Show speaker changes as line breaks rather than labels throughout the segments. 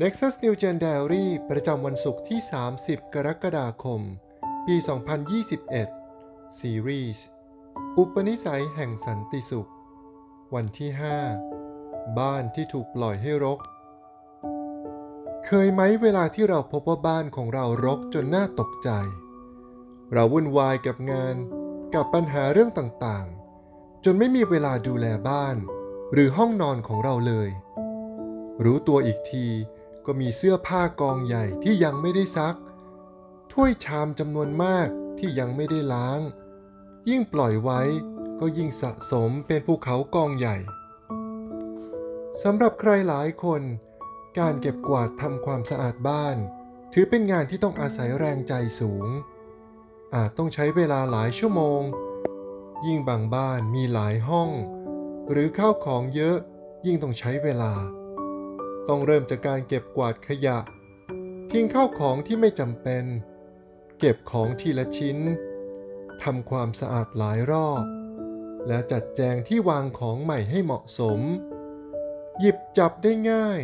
Nexus New Gen Diary ประจำวันศุกร์ที่ 30 กรกฎาคม ปี 2021 Series อุปนิสัยแห่งสันติสุข วันที่ 5 บ้านที่ถูกปล่อยให้รก เคยไหมเวลาที่เราพบว่าบ้านของเรารกจนน่าตกใจ เราวุ่นวายกับงาน กับปัญหาเรื่องต่างๆ จนไม่มีเวลาดูแลบ้าน หรือห้องนอนของเราเลยรู้ตัวอีกที ก็มีเสื้อผ้ากองใหญ่ที่ยังไม่ได้ซัก ถ้วยชามจำนวนมากที่ยังไม่ได้ล้าง ยิ่งปล่อยไว้ก็ยิ่งสะสมเป็นภูเขากองใหญ่สำหรับใครหลายคน การเก็บกวาดทำความสะอาดบ้าน ถือเป็นงานที่ต้องอาศัยแรงใจสูง อาจต้องใช้เวลาหลายชั่วโมง ยิ่งบางบ้านมีหลายห้อง หรือข้าวของเยอะยิ่งต้องใช้เวลา ต้องเริ่มจากการเก็บกวาดขยะ ทิ้งข้าวของที่ไม่จำเป็น เก็บของทีละชิ้นทำความสะอาดหลายรอบ และจัดแจงที่วางของใหม่ให้เหมาะสม หยิบจับได้ง่าย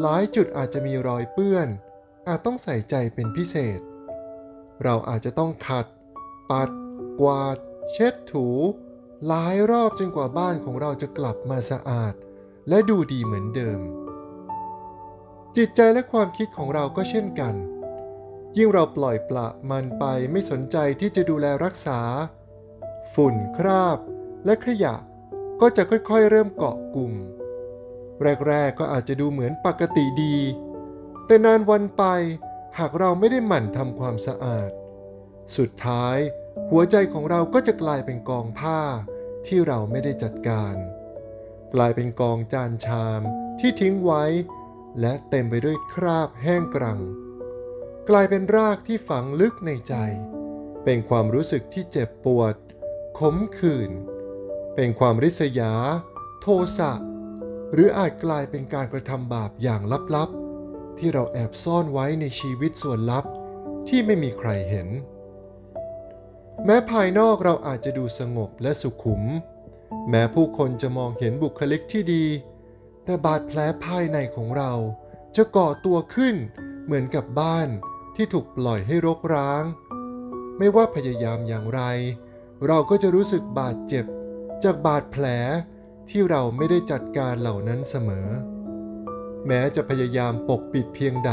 หลายจุดอาจจะมีรอยเปื้อน อาจต้องใส่ใจเป็นพิเศษ เราอาจจะต้องขัด ปัด กวาด เช็ดถู หลายรอบจนกว่าบ้านของเราจะกลับมาสะอาด และดูดีเหมือนเดิม จิตใจและความคิดของเราก็เช่นกัน ยิ่งเราปล่อยปละมันไปไม่สนใจที่จะดูแลรักษา ฝุ่นคราบ และขยะก็จะค่อยๆ เริ่มเกาะกลุ่ม แรกๆก็อาจจะดูเหมือนปกติดี แต่นานวันไปหากเราไม่ได้หมั่นทำความสะอาด สุดท้ายหัวใจของเราก็จะกลายเป็นกองผ้าที่เราไม่ได้จัดการ กลายเป็นกองจานชามที่ทิ้งไว้ และเต็มไปด้วยคราบแห้งกรัง กลายเป็นรากที่ฝังลึกในใจ เป็นความรู้สึกที่เจ็บปวด ขมขื่น เป็นความริษยา โทสะ หรืออาจกลายเป็นการกระทำบาปอย่างลับๆ ที่เราแอบซ่อนไว้ในชีวิตส่วนลับที่ไม่มีใครเห็น แม้ภายนอกเราอาจจะดูสงบและสุขุม แม้ผู้คนจะมองเห็นบุคลิกที่ดี แต่บาดแผลภายในของเราจะก่อตัวขึ้นเหมือนกับบ้านที่ถูกปล่อยให้รกร้าง ไม่ว่าพยายามอย่างไร เราก็จะรู้สึกบาดเจ็บ จากบาดแผลที่เราไม่ได้จัดการเหล่านั้นเสมอ แม้จะพยายามปกปิดเพียงใด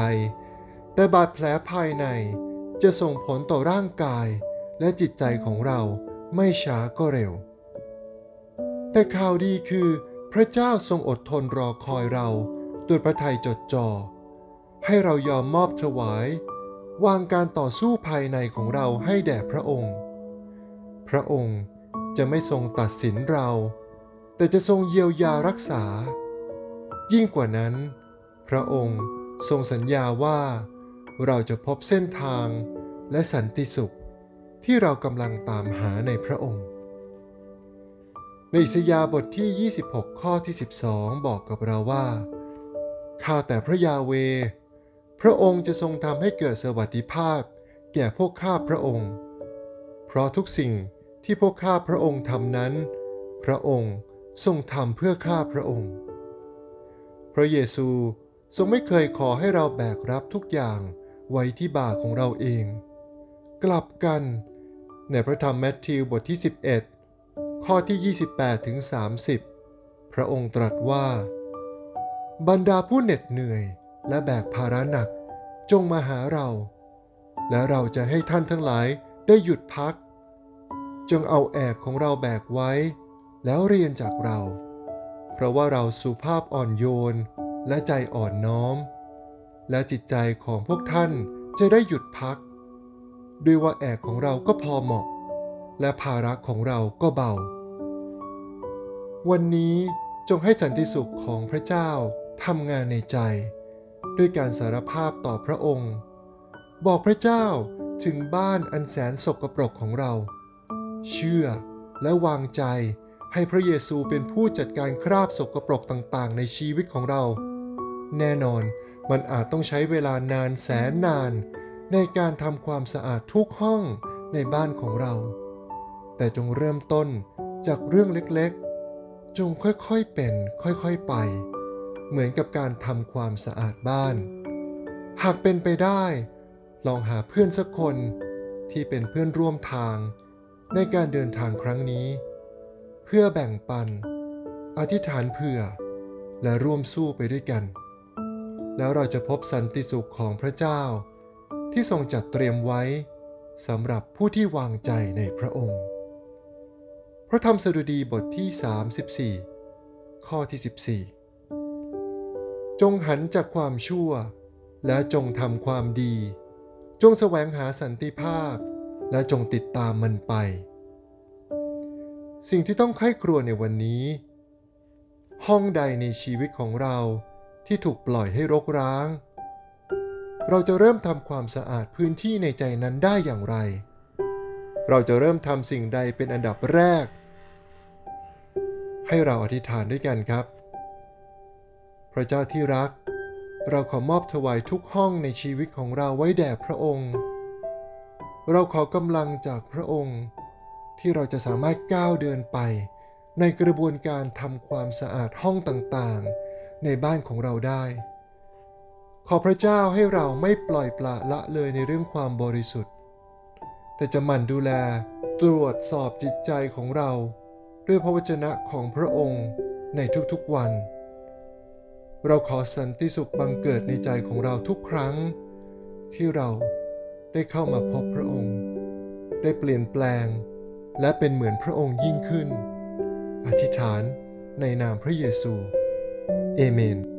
แต่บาดแผลภายในจะส่งผลต่อร่างกายและจิตใจของเราไม่ช้าก็เร็ว แต่ข่าวดีคือ พระเจ้าทรงอดทนรอคอยเราด้วยพระทัยจดจอ่อให้เรายอมมอบถวาย วางการต่อสู้ภายในของเราให้แด่พระองค์ พระองค์จะไม่ทรงตัดสินเรา แต่จะทรงเยียวยารักษา ยิ่งกว่านั้น พระองค์ทรงสัญญาว่าเราจะพบเส้นทางและสันติสุขที่เรากำลังตามหาในพระองค์ ในอิสยาบทที่ 26 ข้อที่ 12 บอกกับเราว่า ข้าแต่พระยาเว พระองค์จะทรงทำให้เกิดสวัสดิภาพ แก่พวกข้าพระองค์ เพราะทุกสิ่งที่พวกข้าพระองค์ทำนั้น พระองค์ทรงทำเพื่อข้าพระองค์ พระเยซูทรงไม่เคยขอให้เราแบกรับทุกอย่างไว้ที่บ่าของเราเอง กลับกัน ในพระธรรมแมทธิวบทที่ 11 ข้อที่ 28ถึง30 พระองค์ตรัสว่า บรรดาผู้เหน็ดเหนื่อยและแบกภาระหนักจงมาหาเรา และเราจะให้ท่านทั้งหลายได้หยุดพัก จงเอาแอกของเราแบกไว้ แล้วเรียนจากเรา เพราะว่าเราสุภาพอ่อนโยนและใจอ่อนน้อม และจิตใจของพวกท่านจะได้หยุดพัก ด้วยว่าแอกของเราก็พอเหมาะ และภาระของเราก็เบา วันนี้จงให้สันติสุขของพระเจ้าทำงานในใจ ด้วยการสารภาพต่อพระองค์ บอกพระเจ้าถึงบ้านอันแสนสกปรกของเรา เชื่อและวางใจให้พระเยซูเป็นผู้จัดการคราบสกปรกต่างๆ ในชีวิตของเรา แน่นอนมันอาจต้องใช้เวลานานแสนนาน ในการทำความสะอาดทุกห้องในบ้านของเรา แต่จงเริ่มต้นจากเรื่องเล็กๆ จงค่อยๆเป็นค่อยๆไป เหมือนกับการทำความสะอาดบ้าน หากเป็นไปได้ ลองหาเพื่อนสักคนที่เป็นเพื่อนร่วมทาง ในการเดินทางครั้งนี้ เพื่อแบ่งปัน อธิษฐานเผื่อ และร่วมสู้ไปด้วยกัน แล้วเราจะพบสันติสุขของพระเจ้า ที่ทรงจัดเตรียมไว้สำหรับผู้ที่วางใจในพระองค์ พระธรรมสดุดีบทที่ 34 ข้อที่ 14 จงหันจากความชั่ว และจงทำความดี จงแสวงหาสันติภาพ และจงติดตามมันไป สิ่งที่ต้องไข้ครัวในวันนี้ ห้องใดในชีวิตของเราที่ถูกปล่อยให้รกร้าง เราจะเริ่มทำความสะอาดพื้นที่ในใจนั้นได้อย่างไรเราจะเริ่มทำสิ่งใดเป็นอันดับแรก ให้เราอธิษฐานด้วยกันครับ พระเจ้าที่รัก เราขอมอบถวายทุกห้องในชีวิตของเราไว้แด่พระองค์ เราขอกำลังจากพระองค์ ที่เราจะสามารถก้าวเดินไป ในกระบวนการทำความสะอาดห้องต่างๆ ในบ้านของเราได้ ขอพระเจ้าให้เราไม่ปล่อยปละละเลยในเรื่องความบริสุทธิ์ แต่จะหมั่นดูแลตรวจสอบจิตใจของเรา ด้วยพระวจนะของพระองค์ในทุกๆวัน เราขอสันติสุขบังเกิดในใจของเราทุกครั้ง ที่เราได้เข้ามาพบพระองค์ ได้เปลี่ยนแปลง และเป็นเหมือนพระองค์ยิ่งขึ้น อธิษฐานในนามพระเยซู เอเมน